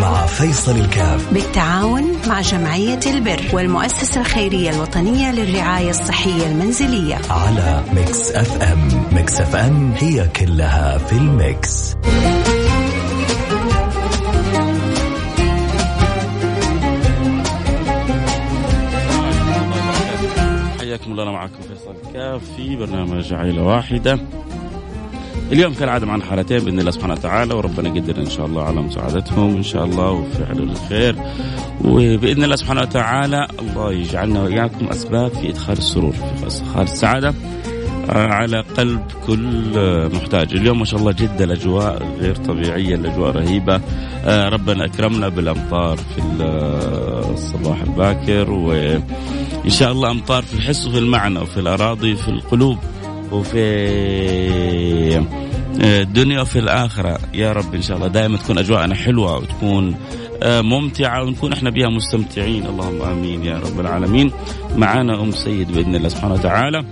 مع فيصل الكاف. بالتعاون مع جمعية البر والمؤسسة الخيرية الوطنية للرعاية الصحية المنزلية. على ميكس أف أم. ميكس أف أم هي كلها في الميكس. حياكم الله أنا معكم فيصل الكاف في برنامج عائلة واحدة. اليوم كالعادة معنا حالتين بإذن الله سبحانه وتعالى وربنا يقدر إن شاء الله على مساعدتهم إن شاء الله وفعل الخير. وبإذن الله سبحانه وتعالى الله يجعلنا وإياكم أسباب في إدخال السرور في إدخال السعادة آه، على قلب كل آه، محتاج. اليوم ما شاء الله جدا الأجواء غير طبيعية الأجواء رهيبة. آه، ربنا أكرمنا بالأمطار في الصباح الباكر وإن شاء الله أمطار في الحس وفي المعنى وفي الأراضي وفي القلوب. وفي الدنيا وفي الآخرة. يا رب إن شاء الله دائما تكون أجواءنا حلوة وتكون ممتعة ونكون إحنا بها مستمتعين. اللهم آمين يا رب العالمين. معنا أم سيد بإذن الله سبحانه وتعالى.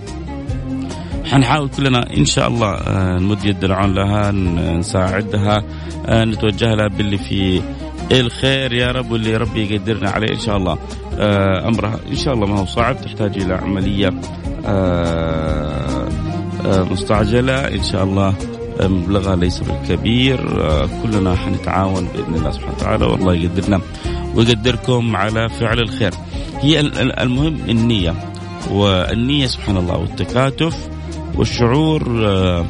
حنحاول كلنا إن شاء الله آه، نمد يد العون لها نساعدها آه، نتوجه لها باللي في الخير. يا رب واللي ربي يقدرنا عليه إن شاء الله. آه، أمرها إن شاء الله ما هو صعب تحتاج إلى عملية مستعجلة. إن شاء الله مبلغها ليس بالكبير. كلنا حنتعاون بإذن الله سبحانه وتعالى والله يقدرنا ويقدركم على فعل الخير. هي المهم النية والنية سبحان الله والتكاتف والشعور آه،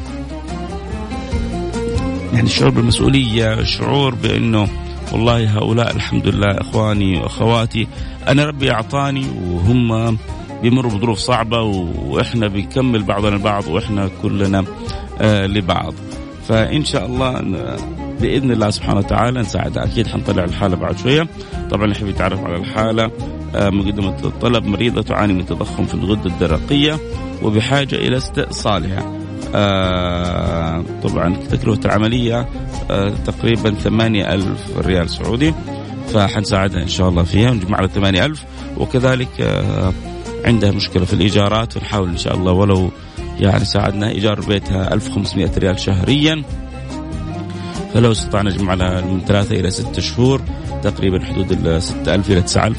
يعني الشعور بالمسؤولية الشعور بأنه والله هؤلاء الحمد لله إخواني وأخواتي أنا ربي أعطاني وهم بيمروا بظروف صعبة وإحنا بنكمل بعضنا البعض وإحنا كلنا آه، لبعض. فإن شاء الله بإذن الله سبحانه وتعالى نساعدها أكيد حنطلع الحالة بعد شوية. طبعا اللي يحب يتعرف على الحالة آه، مقدمة الطلب مريضة تعاني من تضخم في الغدة الدرقية وبحاجة إلى استئصالها. آه طبعا تكلفة العملية آه تقريبا ثمانية ألف ريال سعودي. فحنساعدها إن شاء الله فيها ونجمع لها ثمانية ألف. وكذلك آه عندها مشكلة في الإيجارات ونحاول إن شاء الله ولو يعني ساعدنا. إيجار بيتها 1500 ريال شهريا. فلو استطعنا نجمع لها من ثلاثة إلى ستة شهور تقريبا حدود ال 6000 إلى 9000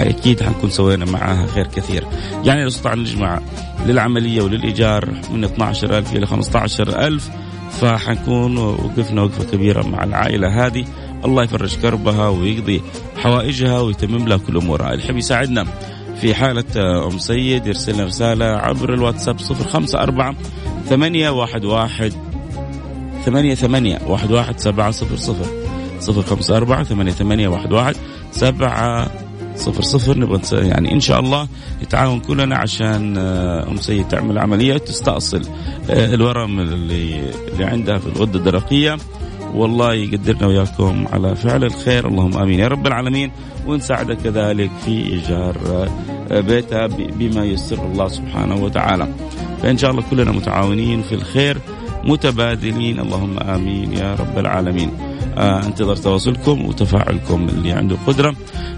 أكيد حنكون سوينا معاها خير كثير. يعني لو استطعنا نجمع للعملية وللإيجار من 12000 إلى 15000 فحنكون وقفنا وقفة كبيرة مع العائلة هذه. الله يفرج كربها ويقضي حوائجها ويتمم لها كل أمورها. اللي يحب يساعدنا. في حالة أم سيد يرسل لنا رسالة عبر الواتساب 054 ثمانية واحد واحد ثمانية ثمانية واحد واحد سبعة صفر صفر. صفر خمسة أربعة ثمانية ثمانية واحد واحد سبعة صفر صفر. نبغى يعني إن شاء الله نتعاون كلنا عشان آه، أم سيد تعمل عملية تستأصل آه، الورم اللي, اللي عندها في الغدة الدرقية. والله يقدرنا وياكم على فعل الخير. اللهم آمين. يا رب العالمين ونساعدك كذلك في إيجار آه، بيتها بما يسر الله سبحانه وتعالى. فإن شاء الله كلنا متعاونين في الخير متبادلين. اللهم آمين يا رب العالمين. آه انتظر تواصلكم وتفاعلكم اللي عنده قدرة.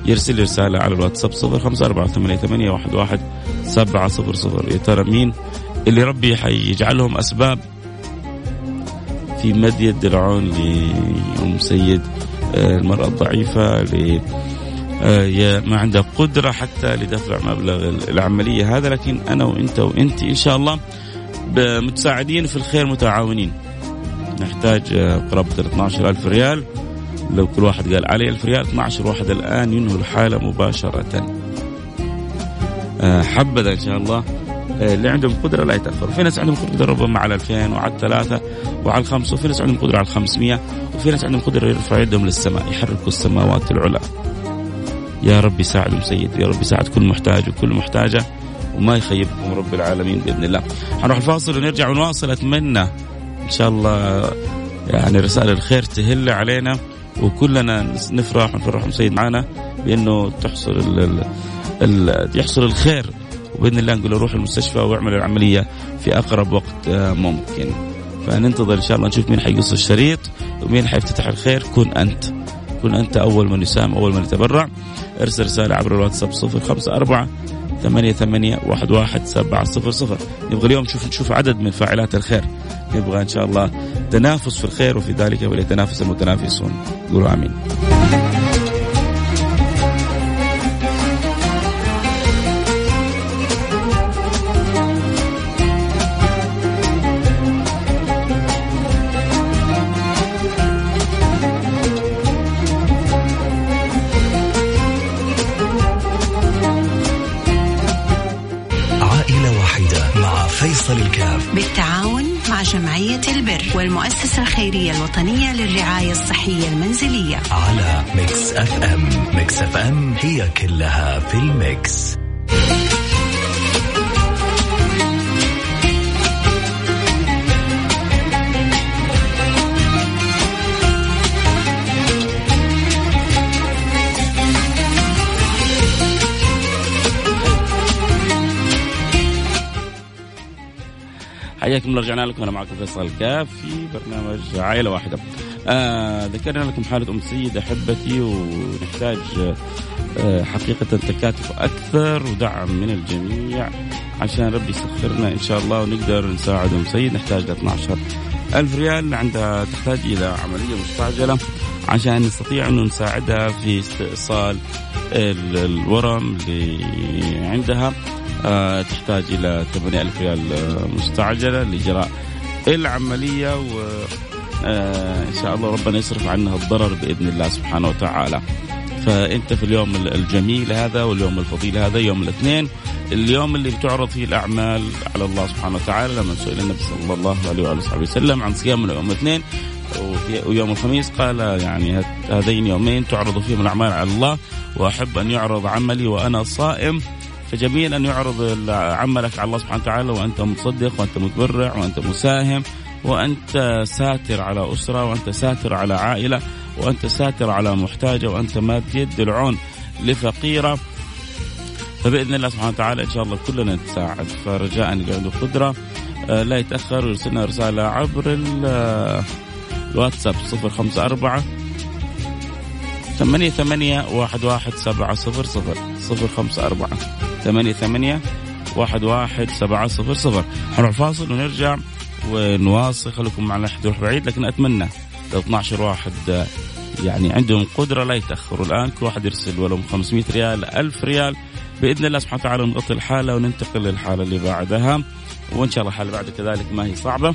يرسل لي رسالة على الواتساب 0548811 700 يا ترى مين اللي ربي حيجعلهم أسباب في مد يد العون لأم سيد آه، المرأة الضعيفة ل آه، ما عندها قدرة حتى لدفع مبلغ العملية هذا لكن أنا وأنت وأنت إن شاء الله متساعدين في الخير متعاونين. نحتاج آه، قرابة ال 12 ألف ريال. لو كل واحد قال علي ألف ريال 12 واحد الآن ينهوا الحالة مباشرة. حبذا إن شاء الله. اللي عندهم قدرة لا يتاخروا، في ناس عندهم قدرة ربما على 2000 وعلى ثلاثة وعلى خمسه، وفي ناس عندهم قدرة على 500 وفي ناس عندهم قدرة يرفعوا يدهم للسماء يحركوا السماوات العلى. يا رب يساعدهم سيد، يا رب يساعد كل محتاج وكل محتاجة وما يخيبكم رب العالمين بإذن الله. حنروح الفاصل ونرجع ونواصل أتمنى إن شاء الله يعني رسائل الخير تهل علينا وكلنا نفرح ونفرح سيد معنا بأنه تحصل ال يحصل الخير وبإذن الله نقول روح المستشفى واعمل العملية في أقرب وقت آه، ممكن. فننتظر إن شاء الله نشوف مين حيقص الشريط ومين حيفتتح الخير. كن أنت. كن أنت أول من يساهم أول من يتبرع. ارسل رسالة عبر الواتساب 054 ثمانية ثمانية واحد واحد سبعة صفر صفر. نبغى اليوم نشوف نشوف عدد من فاعلات الخير. نبغى إن شاء الله تنافس في الخير وفي ذلك وليتنافس المتنافسون. قولوا آمين. البر والمؤسسة الخيرية الوطنية للرعاية الصحية المنزلية. على ميكس اف ام ميكس اف ام هي كلها في الميكس. حياكم الله رجعنا لكم أنا معكم فيصل الكاف في برنامج عائلة واحدة. آه ذكرنا لكم حالة أم سيد أحبتي ونحتاج آه حقيقة تكاتف أكثر ودعم من الجميع عشان ربي يسخرنا إن شاء الله ونقدر نساعد أم سيد نحتاج ل 12 ألف ريال عندها تحتاج إلى عملية مستعجلة عشان نستطيع أنه نساعدها في استئصال الورم اللي عندها تحتاج إلى 8000 ريال آه، مستعجلة لإجراء العملية و آه، إن شاء الله ربنا يصرف عنها الضرر بإذن الله سبحانه وتعالى. فأنت في اليوم الجميل هذا واليوم الفضيل هذا يوم الاثنين اليوم اللي بتعرض فيه الأعمال على الله سبحانه وتعالى لما سئل النبي صلى الله عليه وآله وصحبه وسلم عن صيام يوم الاثنين ويوم الخميس قال يعني هذين يومين تعرض فيهم الأعمال على الله وأحب أن يعرض عملي وأنا صائم. فجميل أن يعرض عملك على الله سبحانه وتعالى وأنت متصدق وأنت متبرع وأنت مساهم وأنت ساتر على أسرة وأنت ساتر على عائلة وأنت ساتر على محتاجة وأنت ماد يد العون لفقيرة. فبإذن الله سبحانه وتعالى إن شاء الله كلنا نتساعد. فرجاء اللي عنده قدره آه، لا يتأخر ويرسلنا رسالة عبر الواتساب 054 ثمانية ثمانية واحد واحد سبعة صفر صفر صفر خمسة أربعة. ثمانية ثمانية واحد واحد سبعة صفر صفر. حنروح فاصل ونرجع ونواصل. خليكم معنا حد يروح بعيد لكن أتمنى لو 12 واحد يعني عندهم قدرة لا يتأخروا الآن. كل واحد يرسل ولو 500 ريال 1000 ريال. بإذن الله سبحانه وتعالى نغطي الحالة وننتقل للحالة اللي بعدها. وإن شاء الله الحالة بعد كذلك ما هي صعبة.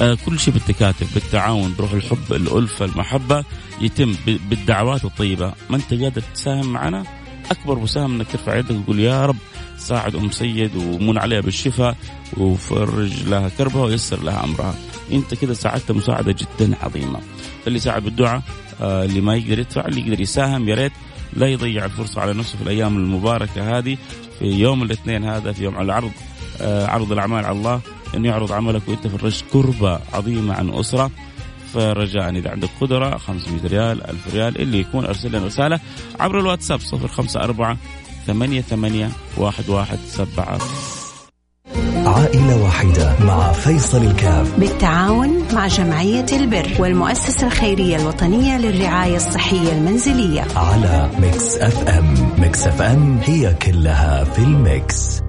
آه كل شيء بالتكاتف بالتعاون بروح الحب الألفة المحبة يتم بالدعوات الطيبة. ما أنت قادر تساهم معنا؟ أكبر مساهمه إنك ترفع يدك وتقول يا رب ساعد أم سيد ومن عليها بالشفاء وفرج لها كربها ويسر لها أمرها. أنت كذا ساعدت مساعدة جدا عظيمة. فاللي يساعد بالدعاء آه اللي ما يقدر يدفع اللي يقدر يساهم يا ريت لا يضيع الفرصة على نفسه في الأيام المباركة هذه في يوم الاثنين هذا في يوم العرض آه عرض الأعمال على الله إنه يعرض عملك وإنت فرجت كربة عظيمة عن أسرة. فرجاء إذا عندك قدرة 500 ريال 1000 ريال اللي يكون أرسل لنا رسالة عبر الواتساب 054 ثمانية ثمانية واحد واحد سبعة. عائلة واحدة مع فيصل الكاف. بالتعاون مع جمعية البر والمؤسسة الخيرية الوطنية للرعاية الصحية المنزلية. على ميكس أف أم. ميكس أف أم هي كلها في الميكس.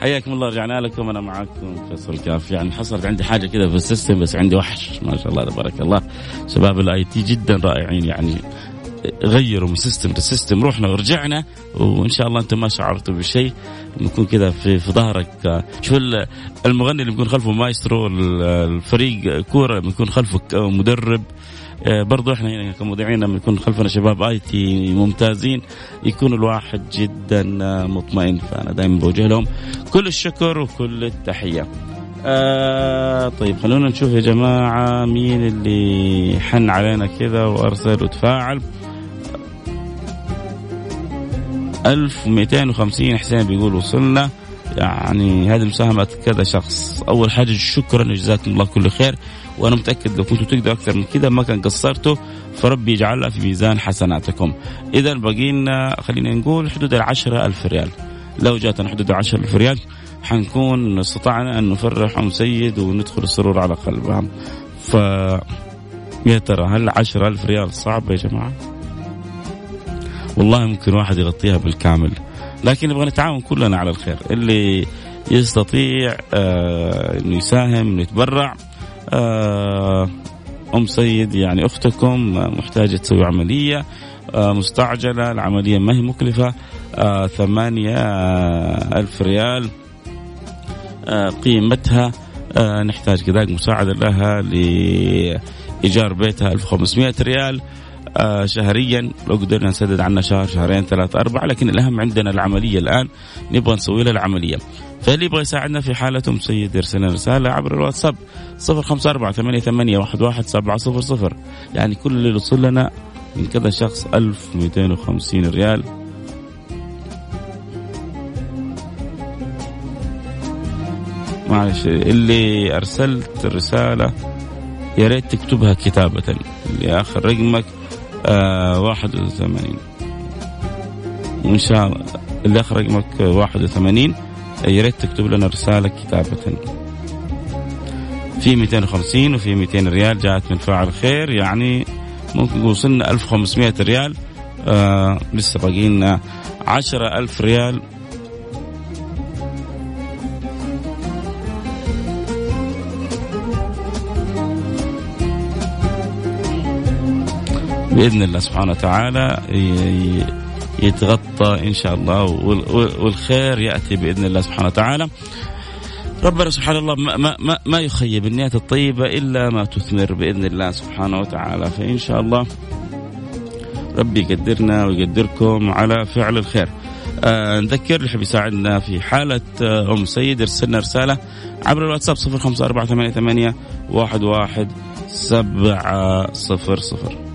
حياكم الله رجعنا لكم أنا معكم فيصل كاف. يعني حصلت عندي حاجة كذا في ال system بس عندي وحش. ما شاء الله تبارك الله. شباب ال IT جدا رائعين يعني غيروا من system ل system. رحنا ورجعنا وإن شاء الله أنتم ما شعرتوا بشيء. نكون كذا في في ظهرك. شوف المغني اللي بيكون خلفه مايسترو، الفريق كورة بيكون خلفه مدرب برضو إحنا هنا كمذيعين لما يكون خلفنا شباب IT ممتازين يكون الواحد جدا آه، مطمئن. فأنا دائما بوجه لهم كل الشكر وكل التحية. آه طيب خلونا نشوف يا جماعة مين اللي حن علينا كذا وأرسل وتفاعل. 1250 حسين بيقول وصلنا. يعني هذه مساهمة كذا شخص. أول حاجة شكرا جزاكم الله كل خير. وأنا متأكد لو كنتوا تقدروا أكثر من كذا ما كان قصرتوا فربي يجعلها في ميزان حسناتكم. إذا بقينا خلينا نقول حدود العشرة ألف ريال. لو جاتنا حدود العشرة ألف ريال حنكون استطعنا أن نفرح أم سيد وندخل السرور على قلبها ف يا ترى هل عشرة ألف ريال صعبة يا جماعة؟ والله ممكن واحد يغطيها بالكامل. لكن نبغى نتعاون كلنا على الخير. اللي يستطيع آه إنه يساهم إنه يتبرع آه أم سيد يعني أختكم محتاجة تسوي عملية آه مستعجلة العملية ما هي مكلفة آه ثمانية آه ألف ريال آه قيمتها آه نحتاج كذلك مساعدة لها لإيجار بيتها 1500 ريال. آه شهريا. لو قدرنا نسدد عنها شهر شهرين ثلاثة أربعة لكن الأهم عندنا العملية الآن. نبغى نسوي لها العملية. فاللي يبغى يساعدنا في حالة أم سيد يرسل رسالة عبر الواتساب. صفر خمسة أربعة ثمانية, ثمانية واحد, واحد سبعة صفر صفر. يعني كل اللي يوصل لنا من كذا شخص 1250 ريال. معلش اللي أرسلت الرسالة يا ريت تكتبها كتابة اللي آخر رقمك. آه 81 وإن شاء الله اللي آخر رقمك 81 يا ريت تكتب لنا رسالة كتابة. في 250 وفي 200 ريال جاءت من فاعل خير يعني ممكن وصلنا 1500 ريال. آه لسه باقي لنا 10000 ريال. بإذن الله سبحانه وتعالى يتغطى إن شاء الله والخير يأتي بإذن الله سبحانه وتعالى. ربنا سبحان الله ما ما ما يخيب النيات الطيبة إلا ما تثمر بإذن الله سبحانه وتعالى فإن شاء الله ربي يقدرنا ويقدركم على فعل الخير. آه نذكر اللي يساعدنا في حالة آه أم سيد ارسلنا رسالة عبر الواتساب صفر خمسة أربعة ثمانية ثمانية واحد واحد سبعة صفر صفر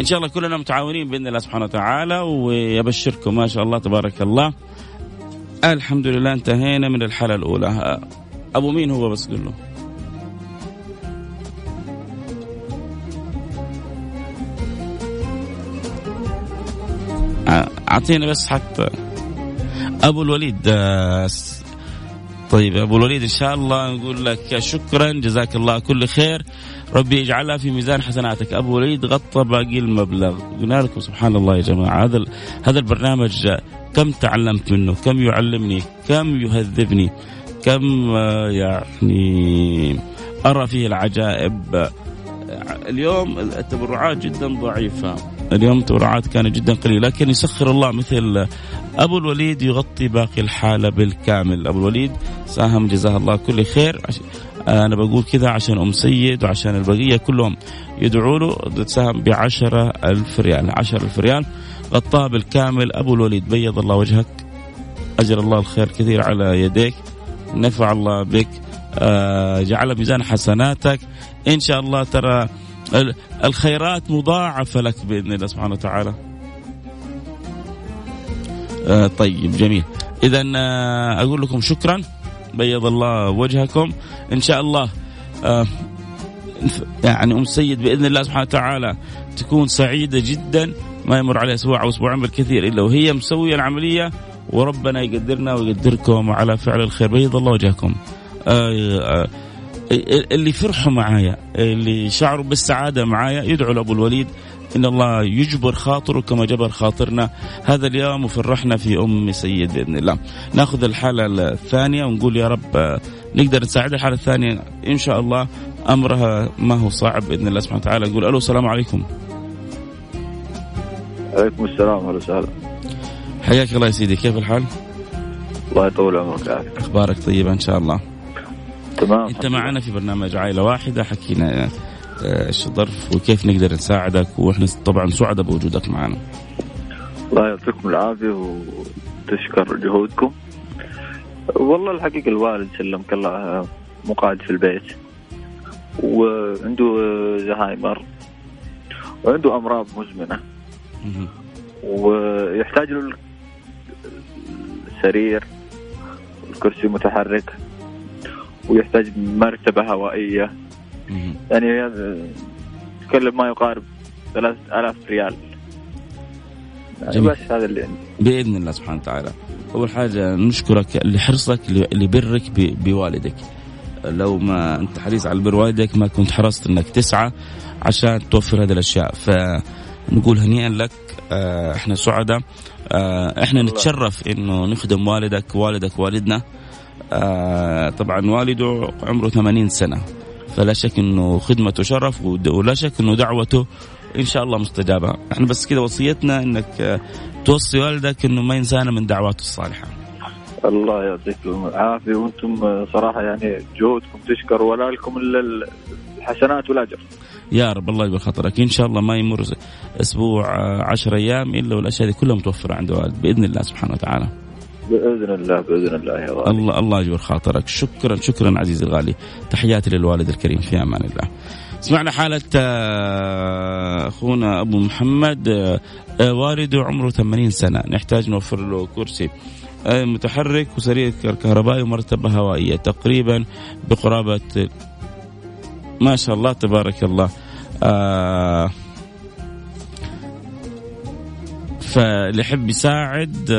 إن شاء الله كلنا متعاونين بإذن الله سبحانه وتعالى ويبشركم ما شاء الله تبارك الله. الحمد لله انتهينا من الحاله الأولى. أبو مين هو بس قل له. اعطينا بس حتى. أبو الوليد طيب أبو الوليد إن شاء الله نقول لك شكرا جزاك الله كل خير. ربي يجعلها في ميزان حسناتك. أبو وليد غطى باقي المبلغ. قلنا لكم سبحان الله يا جماعة هذا هذا البرنامج كم تعلمت منه؟ كم يعلمني؟ كم يهذبني؟ كم يعني أرى فيه العجائب؟ اليوم التبرعات جدا ضعيفة. اليوم التبرعات كانت جدا قليلة لكن يسخر الله مثل أبو الوليد يغطي باقي الحالة بالكامل. أبو الوليد ساهم جزاه الله كل خير. أنا بقول كذا عشان أم سيد وعشان البقية كلهم يدعوا له تساهم ب ألف ريال. عشرة ألف ريال. غطاها بالكامل أبو الوليد بيض الله وجهك. اجر الله الخير كثير على يديك. نفع الله بك. آه جعل ميزان حسناتك. إن شاء الله ترى الخيرات مضاعفة لك بإذن الله سبحانه وتعالى. آه طيب جميل. اذا آه أقول لكم شكرا. بيض الله وجهكم. إن شاء الله آه يعني أم سيد بإذن الله سبحانه وتعالى تكون سعيدة جدا ما يمر عليها أسبوع أو أسبوعين بالكثير إلا وهي مسوية العملية وربنا يقدرنا ويقدركم على فعل الخير. بيض الله وجهكم. آه آه اللي فرحوا معايا اللي شعروا بالسعادة معايا يدعوا لأبو الوليد. إن الله يجبر خاطره كما جبر خاطرنا هذا اليوم وفرحنا في أم سيد بإذن الله. نأخذ الحالة الثانية ونقول يا رب نقدر نساعد الحالة الثانية إن شاء الله أمرها ما هو صعب بإذن الله سبحانه وتعالى نقول ألو السلام عليكم. عليكم السلام أهلا وسهلا. حياك الله يا سيدي كيف الحال؟ الله يطول عمرك. أخبارك طيبة إن شاء الله. تمام أنت معنا في برنامج عائلة واحدة حكينا إيش الظرف وكيف نقدر نساعدك وإحنا طبعا سعداء بوجودك معنا. الله يعطيكم العافية وتشكر جهودكم. والله الحقيقة الوالد سلمك الله مقعد في البيت وعنده زهايمر وعنده أمراض مزمنة. ويحتاج له السرير الكرسي متحرك ويحتاج مرتبة هوائية مهم. يعني تكلم ما يقارب ثلاثة آلاف ريال. يعني. بس هذا اللي عندي. بإذن الله سبحانه وتعالى. أول حاجة نشكرك لحرصك لبرك بوالدك. لو ما أنت حريص على بر والدك ما كنت حرصت إنك تسعى عشان توفر هذه الأشياء. فنقول هنيئا لك آه، إحنا سعداء. آه، إحنا نتشرف إنه نخدم والدك والدك والدنا. آه، طبعا والده عمره 80 سنة. فلا شك إنه خدمته شرف ولا شك إنه دعوته إن شاء الله مستجابة. إحنا بس كذا وصيتنا إنك آه، توصي والدك إنه ما ينسانا من دعواته الصالحة. الله يعطيكم العافية. وأنتم صراحة يعني جهودكم تشكر ولا لكم الا الحسنات والأجر. يا رب الله يبارك خاطرك. إن شاء الله ما يمر أسبوع آه، عشر أيام إلا والأشياء دي كلها متوفرة عند والد بإذن الله سبحانه وتعالى. بإذن الله بإذن الله يا غالي. الله الله يجبر خاطرك. شكرا شكرا عزيزي الغالي. تحياتي للوالد الكريم في أمان الله. سمعنا حالة آه، أخونا أبو محمد آه، آه، والده عمره 80 سنة. نحتاج نوفر له كرسي. متحرك وسرير كهربائي ومرتبة هوائية. تقريبا بقرابة ما شاء الله تبارك الله. فاللي يحب يساعد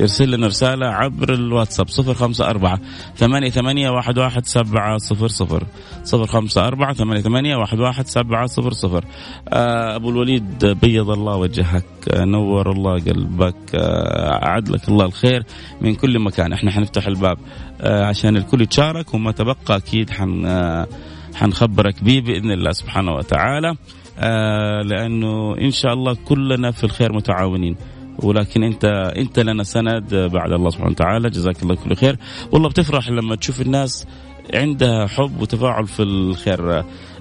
يرسل لنا رسالة عبر الواتساب صفر خمسة أربعة ثمانية ثمانية واحد واحد سبعة صفر صفر. صفر خمسة أربعة ثمانية ثمانية واحد واحد سبعة صفر صفر. آه، أبو الوليد بيض الله وجهك آه، نور الله قلبك آه، أعد لك الله الخير من كل مكان. إحنا حنفتح الباب آه، عشان الكل يتشارك وما تبقى أكيد حن آه، حنخبرك به بإذن الله سبحانه وتعالى. آه، لأنه إن شاء الله كلنا في الخير متعاونين. ولكن انت انت لنا سند بعد الله سبحانه وتعالى. جزاك الله كل خير. والله بتفرح لما تشوف الناس عندها حب وتفاعل في الخير.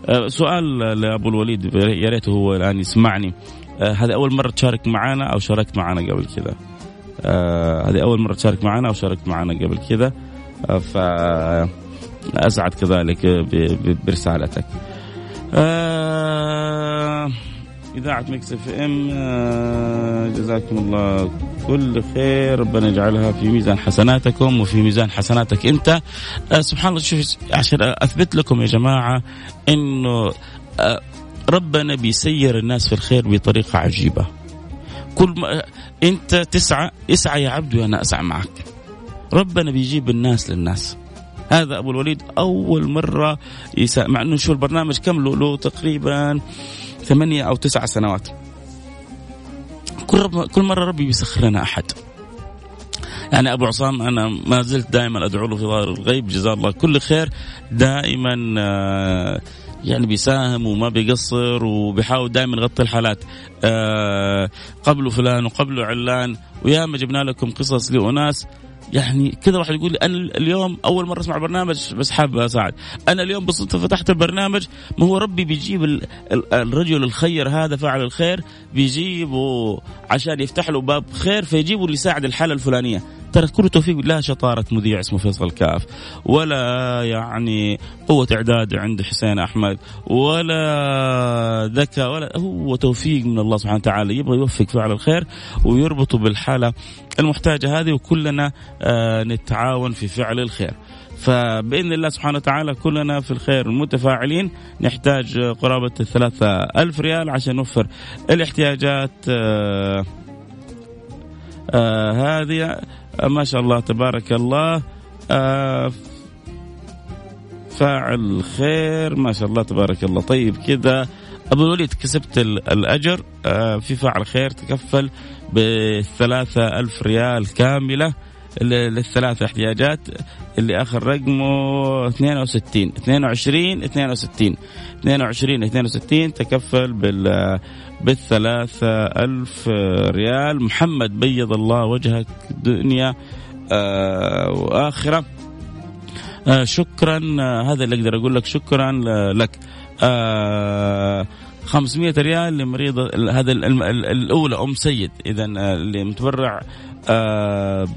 آه، سؤال لأبو الوليد يا ريته هو الآن يسمعني. آه، هذه أول مرة تشارك معنا أو شاركت معنا قبل كذا؟ آه، هذه أول مرة تشارك معنا أو شاركت معنا قبل كذا؟ آه، ف أسعد كذلك برسالتك. آه، إذاعة ميكس إف إم آه، جزاكم الله كل خير. ربنا يجعلها في ميزان حسناتكم وفي ميزان حسناتك أنت. آه، سبحان الله شوف عشان أثبت لكم يا جماعة إنه آه، ربنا بيسير الناس في الخير بطريقة عجيبة. كل ما أنت تسعى اسعى يا عبد وأنا أسعى معك. ربنا بيجيب الناس للناس. هذا أبو الوليد أول مرة يسا... مع إنه شو البرنامج كم له, له تقريبا ثمانية أو تسع سنوات. كل, رب... كل مرة ربي بيسخر لنا أحد. يعني أبو عصام أنا ما زلت دائما أدعو له في ظاهر الغيب جزاه الله كل خير. دائما آه، يعني بيساهم وما بيقصر وبيحاول دائما يغطي الحالات. آه، قبله فلان وقبله علان وياما جبنا لكم قصص لأناس يعني كذا واحد يقول لي أنا اليوم أول مرة أسمع برنامج بس حاب أساعد. أنا اليوم بالصدفه فتحت البرنامج ما هو ربي بيجيب ال- ال- الرجل الخير هذا فاعل الخير بيجيبه عشان يفتح له باب خير فيجيبه اللي يساعد الحالة الفلانية. ترى كله توفيق لا شطارة مذيع اسمه فيصل كاف ولا يعني قوة إعداد عند حسين أحمد ولا ذكاء ولا هو توفيق من الله سبحانه وتعالى يبغى يوفق فعل الخير ويربطه بالحالة المحتاجة هذه وكلنا آه نتعاون في فعل الخير. فبإذن الله سبحانه وتعالى كلنا في الخير متفاعلين نحتاج قرابة الثلاثة ألف ريال عشان نوفر الاحتياجات آه آه هذه. ما شاء الله تبارك الله. آه فاعل خير ما شاء الله تبارك الله. طيب كذا أبو الوليد كسبت ال- الأجر. آه في فاعل خير تكفل بثلاثة ألف ريال كاملة. للثلاث احتياجات اللي آخر رقمه 62 22 62 22 62 تكفل بال بالثلاثة ألف ريال. محمد بيض الله وجهك دنيا آه وآخرة. آه شكرا. آه هذا اللي أقدر أقول لك شكرا لك. آه 500 ريال لمريضة هذا ال- ال- الأولى أم سيد. إذا اللي متبرع آه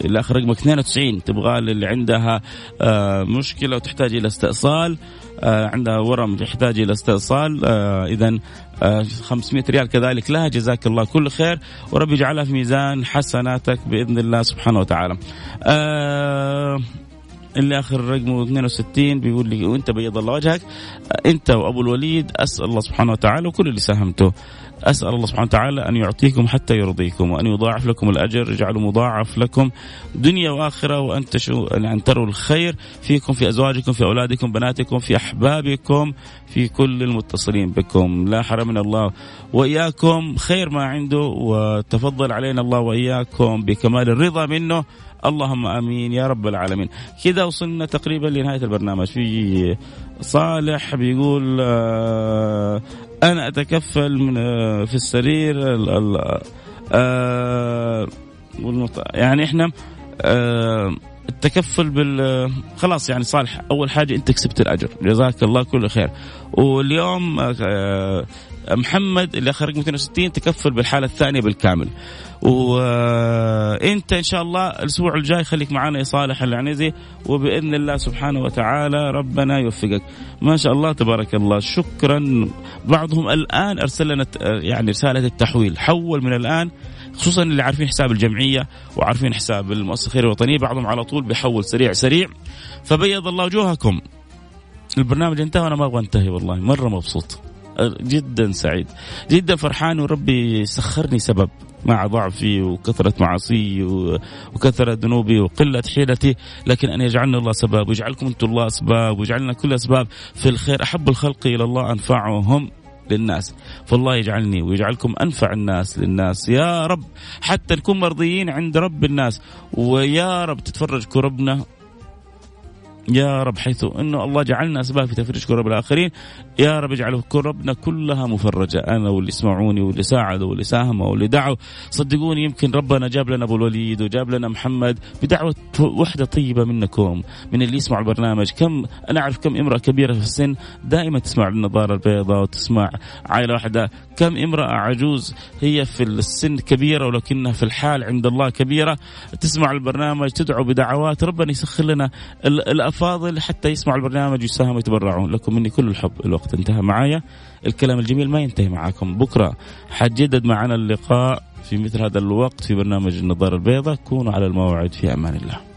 بالاخر رقمك 92 تبغى اللي عندها آه مشكلة وتحتاج إلى استئصال آه عندها ورم يحتاج إلى استئصال اذا آه 500 ريال كذلك لها. جزاك الله كل خير. ورب يجعلها في ميزان حسناتك بإذن الله سبحانه وتعالى. اللي آخر رقمه 62 بيقول لي وإنت بيض الله وجهك. إنت وأبو الوليد أسأل الله سبحانه وتعالى وكل اللي ساهمته. أسأل الله سبحانه وتعالى أن يعطيكم حتى يرضيكم وأن يضاعف لكم الأجر. يجعله مضاعف لكم. دنيا وآخرة وأن أن تروا الخير فيكم في أزواجكم في أولادكم بناتكم في أحبابكم في كل المتصلين بكم. لا حرمنا الله. وإياكم خير ما عنده وتفضل علينا الله وإياكم بكمال الرضا منه. اللهم آمين يا رب العالمين. كذا وصلنا تقريبا لنهاية البرنامج. في صالح بيقول آه أنا أتكفل من آه في السرير آه يعني إحنا آه التكفل بال خلاص يعني صالح. أول حاجة أنت كسبت الأجر. جزاك الله كل خير. واليوم محمد اللي آخر رقم 62 تكفل بالحالة الثانية بالكامل. وإنت إن شاء الله الأسبوع الجاي خليك معنا يا صالح العنزي وبإذن الله سبحانه وتعالى ربنا يوفقك. ما شاء الله تبارك الله. شكرا. بعضهم الآن أرسل لنا يعني رسالة التحويل. حول من الآن خصوصا اللي عارفين حساب الجمعية وعارفين حساب المؤسسة الخيرية الوطنيه بعضهم على طول بيحول سريع سريع. فبيض الله وجوهكم. البرنامج انتهى وأنا ما أبغى أنتهي والله. مرة مبسوط. جدا سعيد. جدا فرحان وربي سخرني سبب مع ضعفي وكثرة معاصي وكثرة ذنوبي وقلة حيلتي. لكن أن يجعلنا الله سبب ويجعلكم أنتم الله أسباب ويجعلنا كل أسباب في الخير. أحب الخلق إلى الله أنفعهم للناس. فالله يجعلني ويجعلكم أنفع الناس للناس. يا رب حتى نكون مرضيين عند رب الناس. ويا رب تتفرج كربنا يا رب حيث انه الله جعلنا اسباب في تفريج كرب الآخرين. يا رب اجعل كربنا كلها مفرجة. أنا واللي يسمعوني واللي ساعدوا واللي ساهموا واللي دعوا. صدقوني يمكن ربنا جاب لنا أبو الوليد وجاب لنا محمد بدعوة وحدة طيبة منكم من اللي يسمعوا البرنامج. كم أنا أعرف كم امرأة كبيرة في السن دائما تسمع النظاره البيضاء وتسمع عائلة واحدة. كم امرأة عجوز هي في السن كبيرة ولكنها في الحال عند الله كبيرة. تسمع البرنامج تدعو بدعوات. ربنا يسخر لنا الافاضل حتى يسمعوا البرنامج ويساهموا يتبرعون. لكم مني كل الحب. الوقت انتهى معايا. الكلام الجميل ما ينتهي معاكم. بكرة حجدد معنا اللقاء في مثل هذا الوقت في برنامج النظارة البيضاء. كونوا على الموعد. في أمان الله.